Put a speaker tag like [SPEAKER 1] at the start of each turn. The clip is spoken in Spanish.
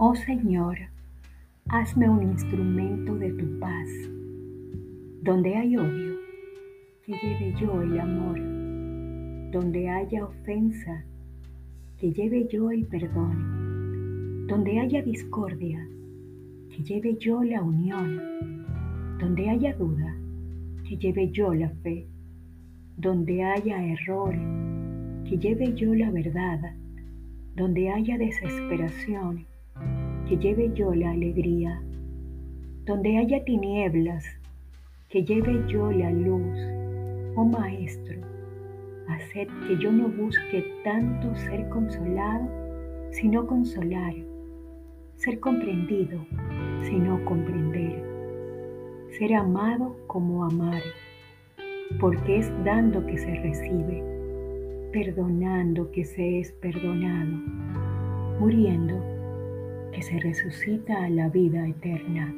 [SPEAKER 1] Oh Señor, hazme un instrumento de tu paz. Donde hay odio, que lleve yo el amor. Donde haya ofensa, que lleve yo el perdón. Donde haya discordia, que lleve yo la unión. Donde haya duda, que lleve yo la fe. Donde haya error, que lleve yo la verdad. Donde haya desesperación, que lleve yo la alegría. Donde haya tinieblas, que lleve yo la luz. Oh Maestro, haced que yo no busque tanto ser consolado, sino consolar, ser comprendido, sino comprender, ser amado como amar, porque es dando que se recibe, perdonando que se es perdonado, muriendo se resucita a la vida eterna.